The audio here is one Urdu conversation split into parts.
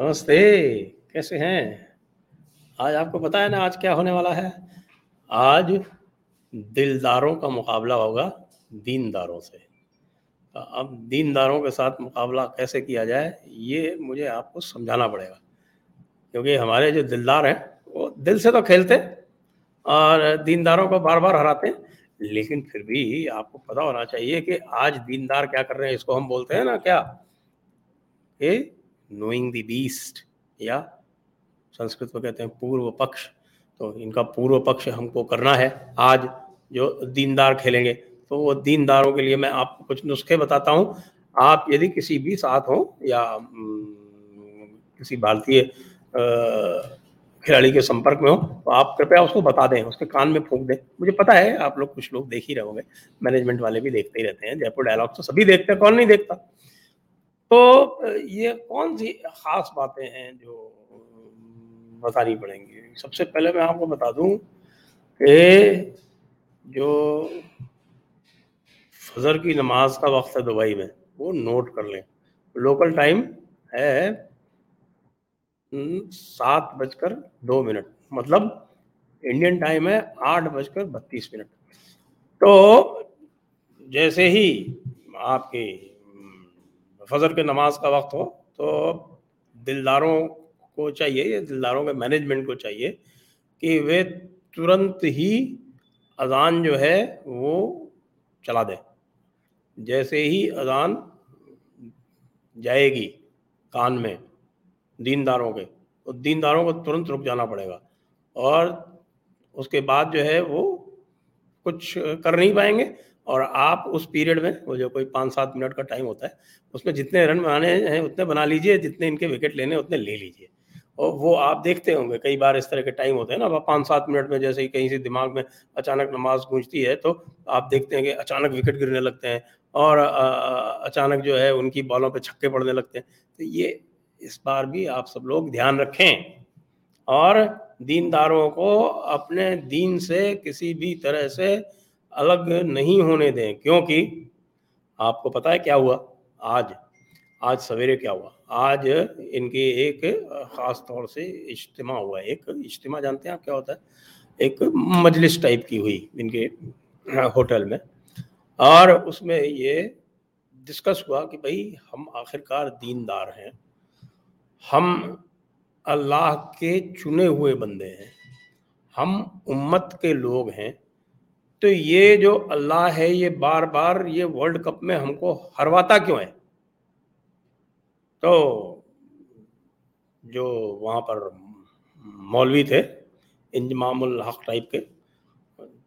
نمستے، کیسے ہیں؟ آج آپ کو پتا ہے نا آج کیا ہونے والا ہے؟ آج دلداروں کا مقابلہ ہوگا دینداروں سے۔ اب دینداروں کے ساتھ مقابلہ کیسے کیا جائے، یہ مجھے آپ کو سمجھانا پڑے گا۔ کیونکہ ہمارے جو دلدار ہیں، وہ دل سے تو کھیلتے اور دینداروں کو بار بار ہراتے ہیں، لیکن پھر بھی آپ کو پتہ ہونا چاہیے کہ آج دیندار کیا کر رہے ہیں، اس کو ہم بولتے ہیں نا کیا؟ کہ نوئنگ دی بیسٹ یا سنسکرت میں کہتے ہیں پورو پکش تو ان کا پورو پکش ہم کو کرنا ہے آج جو دیندار کھیلیں گے تو وہ دینداروں کے لیے میں آپ کو کچھ نسخے بتاتا ہوں آپ یعنی کسی بھی ساتھ ہوں یا کسی بھارتی کھلاڑی کے سمپرک میں ہوں تو آپ کرپیا اس کو بتا دیں اس کے کان میں پھونک دیں مجھے پتا ہے آپ لوگ کچھ لوگ دیکھ ہی رہو گے مینجمنٹ والے بھی دیکھتے ہی رہتے ہیں جے پور ڈائلگ تو سبھی دیکھتے ہیں کون نہیں دیکھتا تو یہ کون سی خاص باتیں ہیں جو بتانی پڑیں گی سب سے پہلے میں آپ کو بتا دوں کہ جو فضر کی نماز کا وقت ہے دبئی میں، وہ نوٹ کر لیں۔ لوکل ٹائم ہے سات بج کر دو منٹ مطلب انڈین ٹائم ہے آٹھ بج کر بتیس منٹ۔ تو جیسے ہی آپ کی فجر کے نماز کا وقت ہو تو دلداروں کو چاہیے یا دلداروں کے مینجمنٹ کو چاہیے کہ وہ ترنت ہی اذان جو ہے وہ چلا دے۔ جیسے ہی اذان جائے گی کان میں دینداروں کے، تو دینداروں کو ترنت رک جانا پڑے گا اور اس کے بعد جو ہے وہ کچھ کر نہیں پائیں گے۔ اور آپ اس پیریڈ میں وہ جو کوئی پانچ سات منٹ کا ٹائم ہوتا ہے، اس میں جتنے رن بنانے ہیں، اتنے بنا لیجیے، جتنے ان کے وکٹ لینے اتنے لے لیجیے۔ اور وہ آپ دیکھتے ہوں گے، کئی بار اس طرح کے ٹائم ہوتے ہیں نا پانچ سات منٹ میں جیسے ہی کہیں سے دماغ میں اچانک نماز گونجتی ہے، تو آپ دیکھتے ہیں کہ اچانک وکٹ گرنے لگتے ہیں اور اچانک جو ہے ان کی بالوں پہ چھکے پڑنے لگتے ہیں۔ تو یہ اس بار بھی آپ سب لوگ دھیان رکھیں۔ اور دینداروں کو اپنے دین سے کسی بھی طرح سے الگ نہیں ہونے دیں۔ کیونکہ آپ کو پتہ ہے کیا ہوا؟ آج آج سویرے کیا ہوا؟ آج ان کی ایک خاص طور سے اجتماع ہوا۔ ایک اجتماع جانتے ہیں آپ کیا ہوتا ہے؟ ایک مجلس ٹائپ کی ہوئی ان کے ہوٹل میں۔ اور اس میں یہ ڈسکس ہوا کہ بھئی ہم آخر کار دیندار ہیں۔ ہم اللہ کے چنے ہوئے بندے ہیں۔ ہم امت کے لوگ ہیں۔ تو یہ جو اللہ ہے، یہ بار بار یہ ورلڈ کپ میں ہم کو ہرواتا کیوں ہے؟ تو جو وہاں پر مولوی تھے، انجمام الحق ٹائپ کے،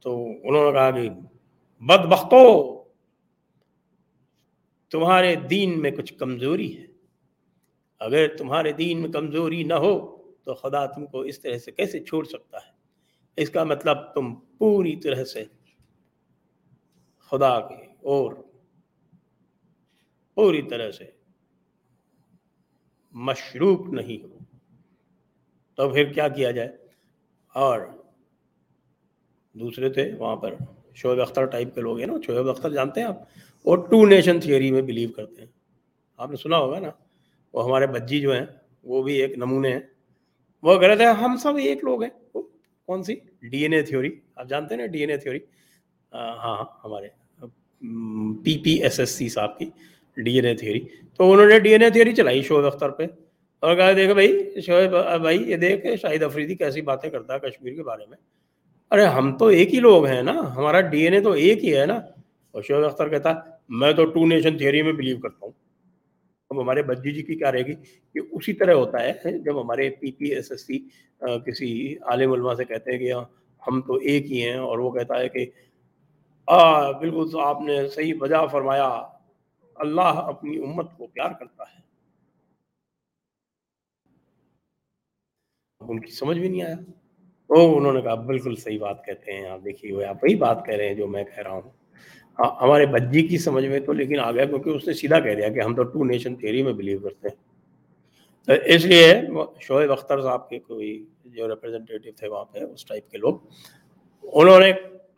تو انہوں نے کہا کہ بد بختو تمہارے دین میں کچھ کمزوری ہے۔ اگر تمہارے دین میں کمزوری نہ ہو، تو خدا تم کو اس طرح سے کیسے چھوڑ سکتا ہے؟ اس کا مطلب تم پوری طرح سے خدا کی اور پوری طرح سے مشروب نہیں ہو۔ تو پھر کیا کیا جائے؟ اور دوسرے تھے وہاں پر، شعیب اختر ٹائپ کے لوگ ہیں نا، شعیب اختر جانتے ہیں آپ؟ وہ ٹو نیشن تھیوری میں بلیو کرتے ہیں۔ آپ نے سنا ہوگا نا، وہ ہمارے بجی جو ہیں، وہ بھی ایک نمونے ہیں۔ وہ کہہ رہے تھے، ہم سب ایک لوگ ہیں۔ کون سی؟ ڈی این اے تھیوری آپ جانتے ہیں نا ڈی این اے تھیوری ہاں ہاں ہمارے پی پی ایس ایس سی صاحب کی ڈی این اے تھیوری تو انہوں نے ڈی این اے تھیوری چلائی شعیب اختر پہ. اور کہا دیکھو بھائی، شعیب، بھائی، یہ دیکھ شاہد افریدی کیسی باتیں کرتا ہے کشمیر کے بارے میں. ارے، ہم تو ایک ہی لوگ ہیں نا، ہمارا ڈی این اے تو ایک ہی ہے نا. اور شعیب اختر کہتا، میں تو ٹو نیشن تھیوری میں بلیو کرتا ہوں. اب ہمارے بجی جی کی کیا رہے گی؟ کہ اسی طرح ہوتا ہے، جب ہمارے پی پی ایس ایس سی کسی عالم علماء سے کہتے ہیں کہ ہاں، ہم تو ایک ہی ہیں، اور وہ کہتا ہے کہ بالکل تو آپ نے صحیح بجا فرمایا۔ اللہ اپنی امت کو پیار کرتا ہے۔ ان کی سمجھ بھی نہیں آیا۔ تو انہوں نے کہا، بالکل صحیح بات کہتے ہیں۔ آپ دیکھیے، وہ آپ وہی بات کہہ رہے ہیں جو میں کہہ رہا ہوں۔ ہاں، ہمارے بجی کی سمجھ میں تو لیکن آ گیا کیونکہ اس نے سیدھا کہہ دیا کہ ہم تو ٹو نیشن تھیری میں بلیو کرتے ہیں۔ تو اس لیے شعیب اختر صاحب کے کوئی جو ریپرزنٹیٹیو تھے وہاں پہ، اس ٹائپ کے لوگ، انہوں نے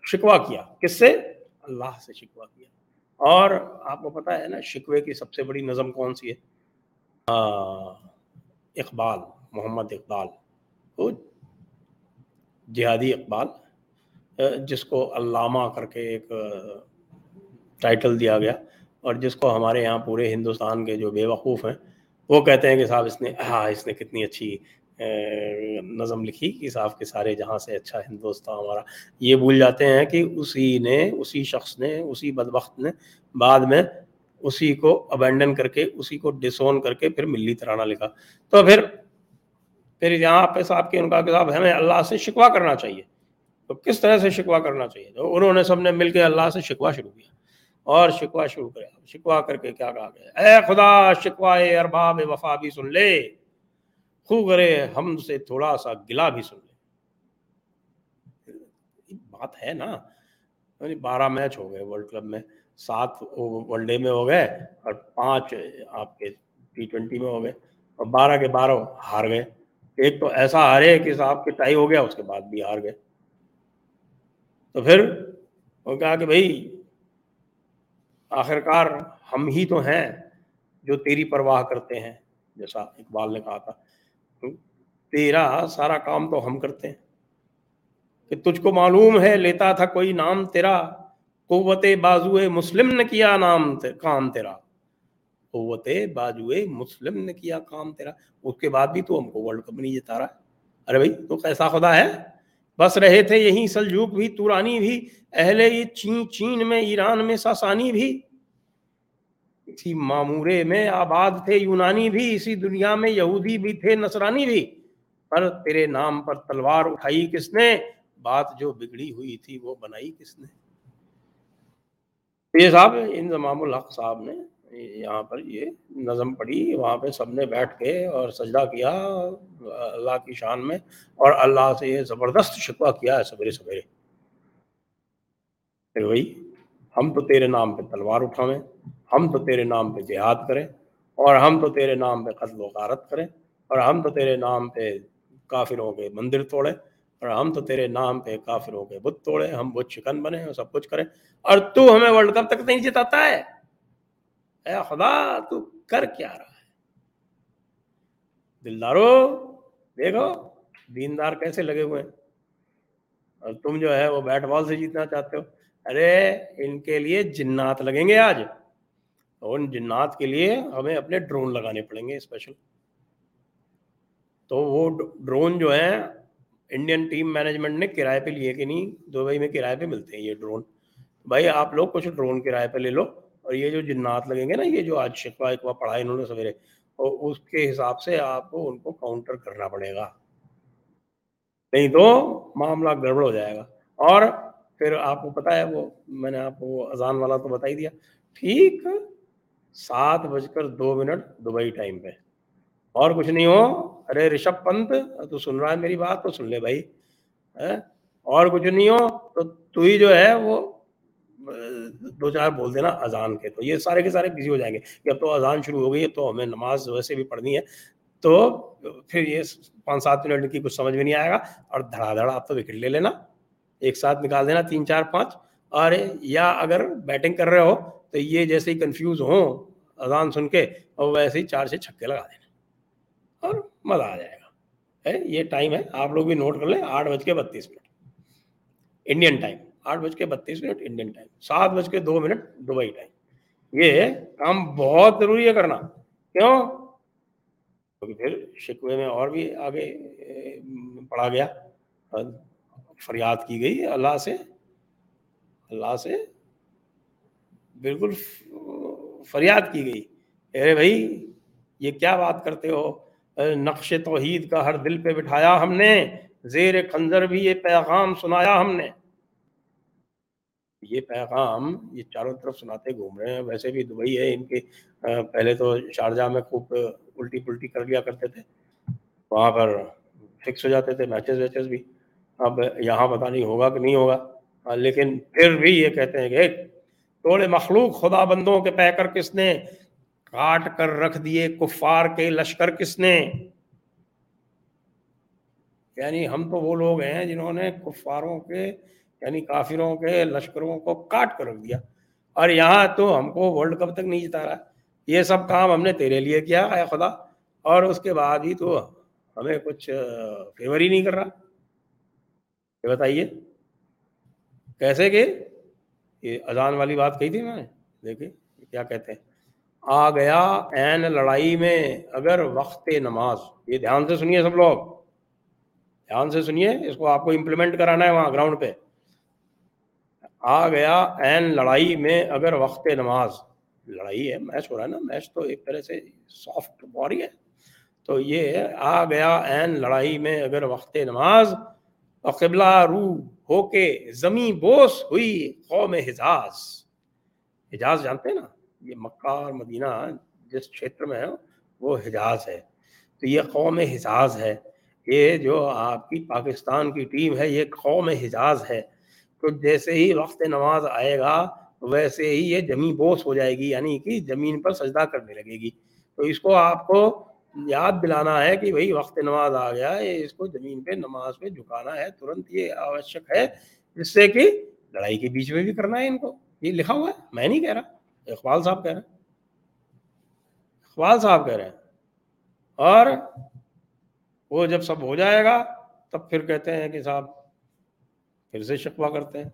شکوا کیا۔ کس سے؟ اللہ سے شکوا کیا۔ اور آپ کو پتا ہے نا شکوے کی سب سے بڑی نظم کون سی ہے؟ آ, اقبال محمد اقبال۔ وہ جہادی اقبال جس کو علامہ کر کے ایک ٹائٹل دیا گیا۔ اور جس کو ہمارے یہاں پورے ہندوستان کے جو بے وقوف ہیں وہ کہتے ہیں کہ صاحب اس نے ہاں اس نے کتنی اچھی نظم لکھی کہ صاحب کے سارے جہاں سے اچھا ہندوستان ہمارا، یہ بھول جاتے ہیں کہ اسی نے، اسی شخص نے، اسی بدبخت نے بعد میں اسی کو ابینڈن کر کے، اسی کو ڈسون کر کے پھر ملی ترانہ لکھا۔ تو پھر پھر یہاں پہ صاحب کے ان کا کہ صاحب، ہمیں اللہ سے شکوا کرنا چاہیے۔ تو کس طرح سے شکوا کرنا چاہیے؟ تو انہوں نے سب نے مل کے اللہ سے شکوا شروع کیا۔ اور شکوا شروع کرے شکوا کر کے کیا کہا گیا؟ اے خدا شکوا ارباب وفا بھی سن لے۔ خو کرے ہم سے تھوڑا سا گلا بھی سن لے۔ بات ہے نا۔ یعنی بارہ میچ ہو گئے ورلڈ کلب میں، سات ون ڈے میں ہو گئے اور پانچ آپ کے ٹی ٹوینٹی میں ہو گئے۔ اور بارہ کے بارہ ہار گئے۔ ایک تو ایسا ہارے کہ صاحب کے ٹائی ہو گیا، اس کے بعد بھی ہار گئے۔ تو پھر وہ کہا کہ بھائی، آخرکار ہم ہی تو ہیں جو تیری پرواہ کرتے ہیں، جیسا اقبال نے کہا تھا۔ تیرا سارا کام تو ہم کرتے ہیں۔ کہ تجھ کو معلوم ہے، لیتا تھا کوئی نام تیرا۔ قوت بازو مسلم نے کیا نام کام تیرا۔ قوت بازو مسلم نے کیا کام تیرا۔ اس کے بعد بھی تو ہم کو ورلڈ کپ نہیں جتا رہا۔ ہے ارے بھائی، تو کیسا خدا ہے؟ بس رہے تھے یہی سلجوک بھی، تورانی بھی، اہل چین چین میں، ایران میں، ساسانی بھی۔ اسی معمورے میں آباد تھے، یونانی بھی، اسی دنیا میں یہودی بھی تھے، نصرانی بھی۔ پر تیرے نام پر تلوار اٹھائی کس نے؟ بات جو بگڑی ہوئی تھی وہ بنائی کس نے؟ یہ صاحب انضمام الحق صاحب نے یہاں پر یہ نظم پڑھی، وہاں پہ سب نے بیٹھ کے اور سجدہ کیا اللہ کی شان میں اور اللہ سے یہ زبردست شکوہ کیا ہے سویرے سویرے۔ وہی، ہم تو تیرے نام پہ تلوار اٹھاویں۔ ہم تو تیرے نام پہ جہاد کریں اور ہم تو تیرے نام پہ قتل و غارت کریں اور ہم تو تیرے نام پہ کافروں کے مندر توڑیں اور ہم تو تیرے نام پہ کافروں کے بت توڑے ہم بت چکن بنے اور سب کچھ کریں اور تو ہمیں ورلڈ کپ تک نہیں جتاتا ہے۔ اے خدا، تو کر کیا رہا ہے؟ دلدارو، دیکھو، دیندار کیسے لگے ہوئے ہیں۔ اور تم جو ہے وہ بیٹ بال سے جیتنا چاہتے ہو۔ ارے، ان کے لیے جنات لگیں گے آج۔ ان جنات کے لیے ہمیں اپنے ڈرون لگانے پڑیں گے اسپیشل تو وہ ڈرون جو ہے انڈین ٹیم مینجمنٹ نے کرائے پہ لیے کہ نہیں دبئی میں کرائے پہ ملتے ہیں یہ ڈرون. بھائی آپ لوگ کچھ ڈرون کرائے پہ لے لو اور یہ جو جنات لگیں گے نا، یہ جو آج شکوا اکوا پڑھا انہوں نے سویرے، اور اس کے حساب سے آپ کو ان کو کاؤنٹر کرنا پڑے گا۔ نہیں تو معاملہ گڑبڑ ہو جائے گا۔ اور پھر آپ کو پتا ہے وہ، میں نے آپ کو اذان والا تو بتا ہی دیا۔ ٹھیک۔ سات بج کر دو منٹ دبئی ٹائم پہ۔ اور کچھ نہیں ہو۔ ارے رشب پنت، تو سن رہا ہے میری بات، تو سن لے بھائی۔ اور کچھ نہیں ہو، تو تو ہی جو ہے وہ، دو چار بول دینا اذان کے۔ تو یہ سارے کے سارے بزی ہو جائیں گے۔ کہ اب تو اذان شروع ہو گئی ہے، تو ہمیں نماز ویسے بھی پڑھنی ہے۔ تو پھر یہ پانچ سات منٹ کی کچھ سمجھ میں نہیں آئے گا۔ اور دھڑا دھڑا آپ تو وکٹ لے لینا۔ ایک ساتھ نکال دینا، تین چار پانچ۔ اور یا اگر بیٹنگ کر رہے ہو تو یہ جیسے ہی کنفیوز ہوں، اذان سن کے، اور ویسے ہی چار سے چھکے لگا دینا اور مزہ آ جائے گا۔ یہ ٹائم ہے، آپ لوگ بھی نوٹ کر لیں، آٹھ بج کے بتیس منٹ۔ انڈین ٹائم آٹھ بج کے بتیس منٹ انڈین ٹائم سات بج کے دو منٹ دبئی ٹائم یہ کام بہت ضروری ہے کرنا۔ کیوں؟ کیونکہ پھر شکوے میں اور بھی آگے پڑھا گیا۔ فریاد کی گئی اللہ سے۔ اللہ سے بالکل فریاد کی گئی۔ ارے بھائی، یہ کیا بات کرتے ہو؟ نقش توحید کا ہر دل پہ بٹھایا ہم نے، زیر خنجر بھی یہ پیغام سنایا ہم نے۔ یہ پیغام یہ چاروں طرف سناتے گھوم رہے ہیں۔ ویسے بھی دبئی ہے، ان کے پہلے تو شارجہ میں خوب الٹی پلٹی کر لیا کرتے تھے۔ وہاں پر فکس ہو جاتے تھے میچز، ویچز بھی۔ اب یہاں پتہ نہیں ہوگا کہ نہیں ہوگا۔ لیکن پھر بھی یہ کہتے ہیں کہ توڑے مخلوق خدا بندوں کے پہ کر کس نے؟ کاٹ کر رکھ دیے، کفار کے لشکر کس نے؟ یعنی ہم تو وہ لوگ ہیں جنہوں نے کفاروں کے یعنی کافروں کے لشکروں کو کاٹ کر رکھ دیا۔ اور یہاں تو ہم کو ورلڈ کپ تک نہیں جتا رہا۔ یہ سب کام ہم نے تیرے لیے کیا ہے خدا۔ اور اس کے بعد ہی تو ہمیں کچھ فیور ہی نہیں کر رہا۔ یہ بتائیے۔ کیسے کہ یہ اذان والی بات کہی تھی میں نے؟ دیکھیں کیا کہتے ہیں؟ آ گیا این لڑائی میں اگر وقت نماز۔ یہ دھیان سے سنیے سب لوگ۔ دھیان سے سنیے، اس کو آپ کو امپلیمنٹ کرانا ہے وہاں گراؤنڈ پہ۔ آ گیا این لڑائی میں اگر وقت نماز۔ لڑائی ہے، میچ ہو رہا ہے نا، میچ تو ایک طرح سے سافٹ باری ہے۔ تو یہ آ گیا این لڑائی میں اگر وقت نماز۔ قبلہ رو۔ ہو کے زمیں بوس ہوئی قوم حجاز۔ حجاز جانتے ہیں نا؟ یہ مکہ اور مدینہ جس چھیتر میں ہے، وہ حجاز ہے۔ تو یہ قوم حجاز ہے۔ یہ جو آپ کی پاکستان کی ٹیم ہے، یہ قوم حجاز ہے۔ تو جیسے ہی وقت نماز آئے گا، ویسے ہی یہ زمین بوس ہو جائے گی یعنی کہ زمین پر سجدہ کرنے لگے گی۔ تو اس کو آپ کو یاد دلانا ہے کہ بھائی وقت نماز آ گیا ہے، اس کو زمین پہ نماز پہ جھکانا ہے، ترنت یہ آوشک ہے جس سے کہ لڑائی کے بیچ میں بھی کرنا ہے ان کو۔ یہ لکھا ہوا ہے، میں نہیں کہہ رہا، اقبال صاحب کہہ رہے ہیں۔ اقبال صاحب کہہ رہے ہیں۔ اور وہ جب سب ہو جائے گا، تب پھر کہتے ہیں کہ صاحب، پھر سے شکوا کرتے ہیں۔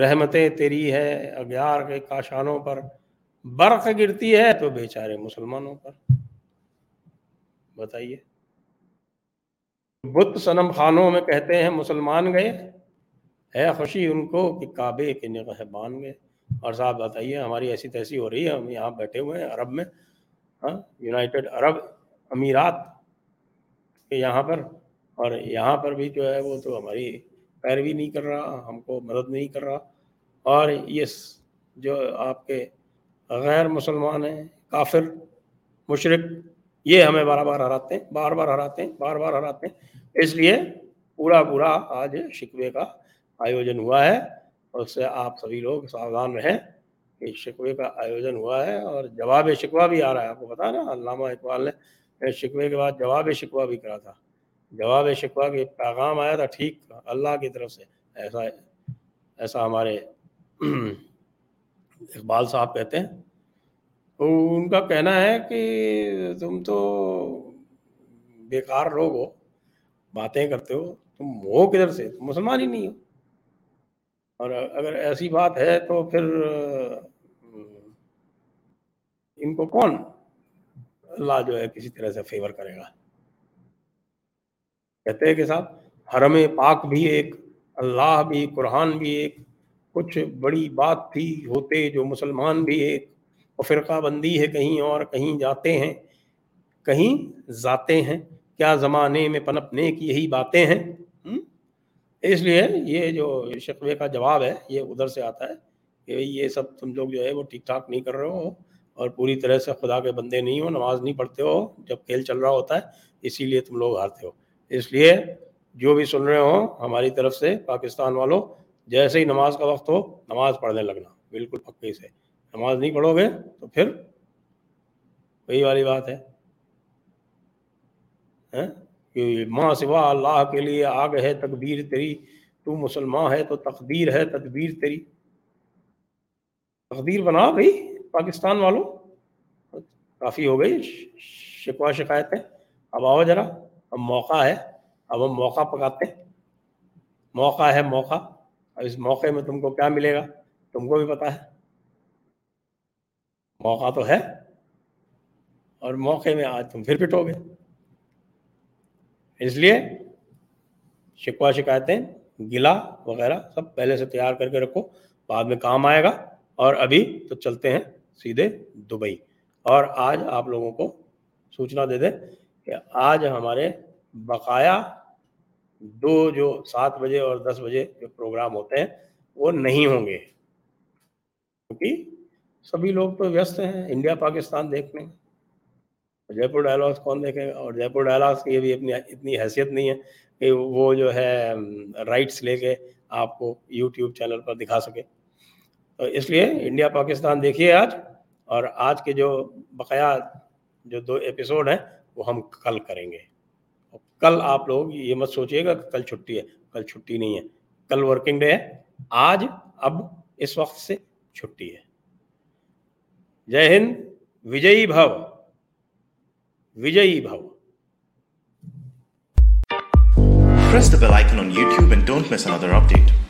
رحمتیں تیری ہے اگیار کے کاشانوں پر برق گرتی ہے تو بیچارے مسلمانوں پر۔ بتائیے۔ بت سنم خانوں میں کہتے ہیں، مسلمان گئے۔ ہے خوشی ان کو کہ کعبے کے نگہ بان گئے۔ اور صاحب بتائیے، ہماری ایسی تیسی ہو رہی ہے، ہم یہاں بیٹھے ہوئے ہیں عرب میں۔ ہاں یونائٹڈ عرب امیرات کے یہاں پر۔ اور یہاں پر بھی جو ہے وہ تو ہماری پیروی نہیں کر رہا، ہم کو مدد نہیں کر رہا۔ اور یہ جو آپ کے غیر مسلمان ہیں، کافر مشرق یہ ہمیں بار بار ہراتے ہیں، بار بار ہراتے ہیں، بار بار ہراتے ہیں۔ اس لیے پورا پورا آج شکوے کا آیوجن ہوا ہے اور اس سے آپ سبھی لوگ ساودھان رہیں کہ شکوے کا آیوجن ہوا ہے اور جواب شکوہ بھی آ رہا ہے، آپ کو پتا نا، علامہ اقبال نے شکوے کے بعد جواب شکوہ بھی کرا تھا۔ جواب شکوہ کے پیغام آیا تھا ٹھیک اللہ کی طرف سے، ایسا ایسا ہمارے اقبال صاحب کہتے ہیں، تو ان کا کہنا ہے کہ تم تو بیکار لوگ ہو، باتیں کرتے ہو، تم ہو کدھر سے؟ تم مسلمان ہی نہیں ہو۔ اور اگر ایسی بات ہے تو پھر، ان کو کون اللہ جو ہے کسی طرح سے فیور کرے گا؟ کہتے ہیں کہ صاحب، حرم پاک بھی ایک، اللہ بھی، قرآن بھی ایک کچھ بڑی بات تھی ہوتے جو مسلمان بھی ایک اور فرقہ بندی ہے، کہیں اور کہیں جاتے ہیں، کہیں ذاتے ہیں۔ کیا زمانے میں پنپنے کی یہی باتیں ہیں؟ اس لیے یہ جو شکوے کا جواب ہے، یہ ادھر سے آتا ہے کہ یہ سب تم لوگ جو ہے وہ ٹھیک ٹھاک نہیں کر رہے ہو اور پوری طرح سے خدا کے بندے نہیں ہو، نماز نہیں پڑھتے ہو، جب کھیل چل رہا ہوتا ہے، اسی لیے تم لوگ ہارتے ہو۔ اس لیے جو بھی سن رہے ہوں، ہماری طرف سے پاکستان والوں جیسے ہی نماز کا وقت ہو، نماز پڑھنے لگنا، بالکل پکے سے۔ نماز نہیں پڑھو گے تو پھر وہی والی بات ہے۔ ہاں؟ ماں سوا اللہ کے لیے آگ ہے تقدیر تیری، تو مسلمان ہے تو تقدیر ہے تدبیر تیری۔ تقدیر بنا بھائی، پاکستان والوں۔ کافی ہو گئی، شکوا شکایتیں۔ اب آؤ ذرا، اب موقع ہے، اب ہم موقع پکاتے۔ موقع ہے، موقع۔ اب اس موقع میں تم کو کیا ملے گا تم کو بھی پتا ہے موقع تو ہے اور موقع میں آج تم پھر پٹو گے اس لیے شکوا شکایتیں گلا وغیرہ سب پہلے سے تیار کر کے رکھو بعد میں کام آئے گا اور ابھی تو چلتے ہیں سیدھے دبئی اور آج آپ لوگوں کو سوچنا دے دیں کہ آج ہمارے بقایا دو جو سات بجے اور دس بجے جو پروگرام ہوتے ہیں، وہ نہیں ہوں گے۔ کیونکہ سبھی لوگ تو ویست ہیں، انڈیا، پاکستان دیکھنے۔ جے پور ڈائلاگس کون دیکھے؟ گا اور جے پور ڈائلاگس کی بھی اپنی، اتنی حیثیت نہیں ہے کہ وہ جو ہے رائٹس لے کے آپ کو یوٹیوب چینل پر دکھا سکے۔ تو اس لیے انڈیا، پاکستان دیکھیے آج۔ اور آج کے جو بقایا جو دو ایپیسوڈ ہیں، وہ ہم کل کریں گے۔ کل آپ لوگ یہ مت سوچئے گا کل چھٹی ہے، کل چھٹی نہیں ہے۔ کل ورکنگ ڈے ہے۔ آج، اب، اس وقت سے چھٹی ہے۔ جے ہند وجئی بھاؤ وجئی بھاؤ Press the bell icon on YouTube and don't miss another update.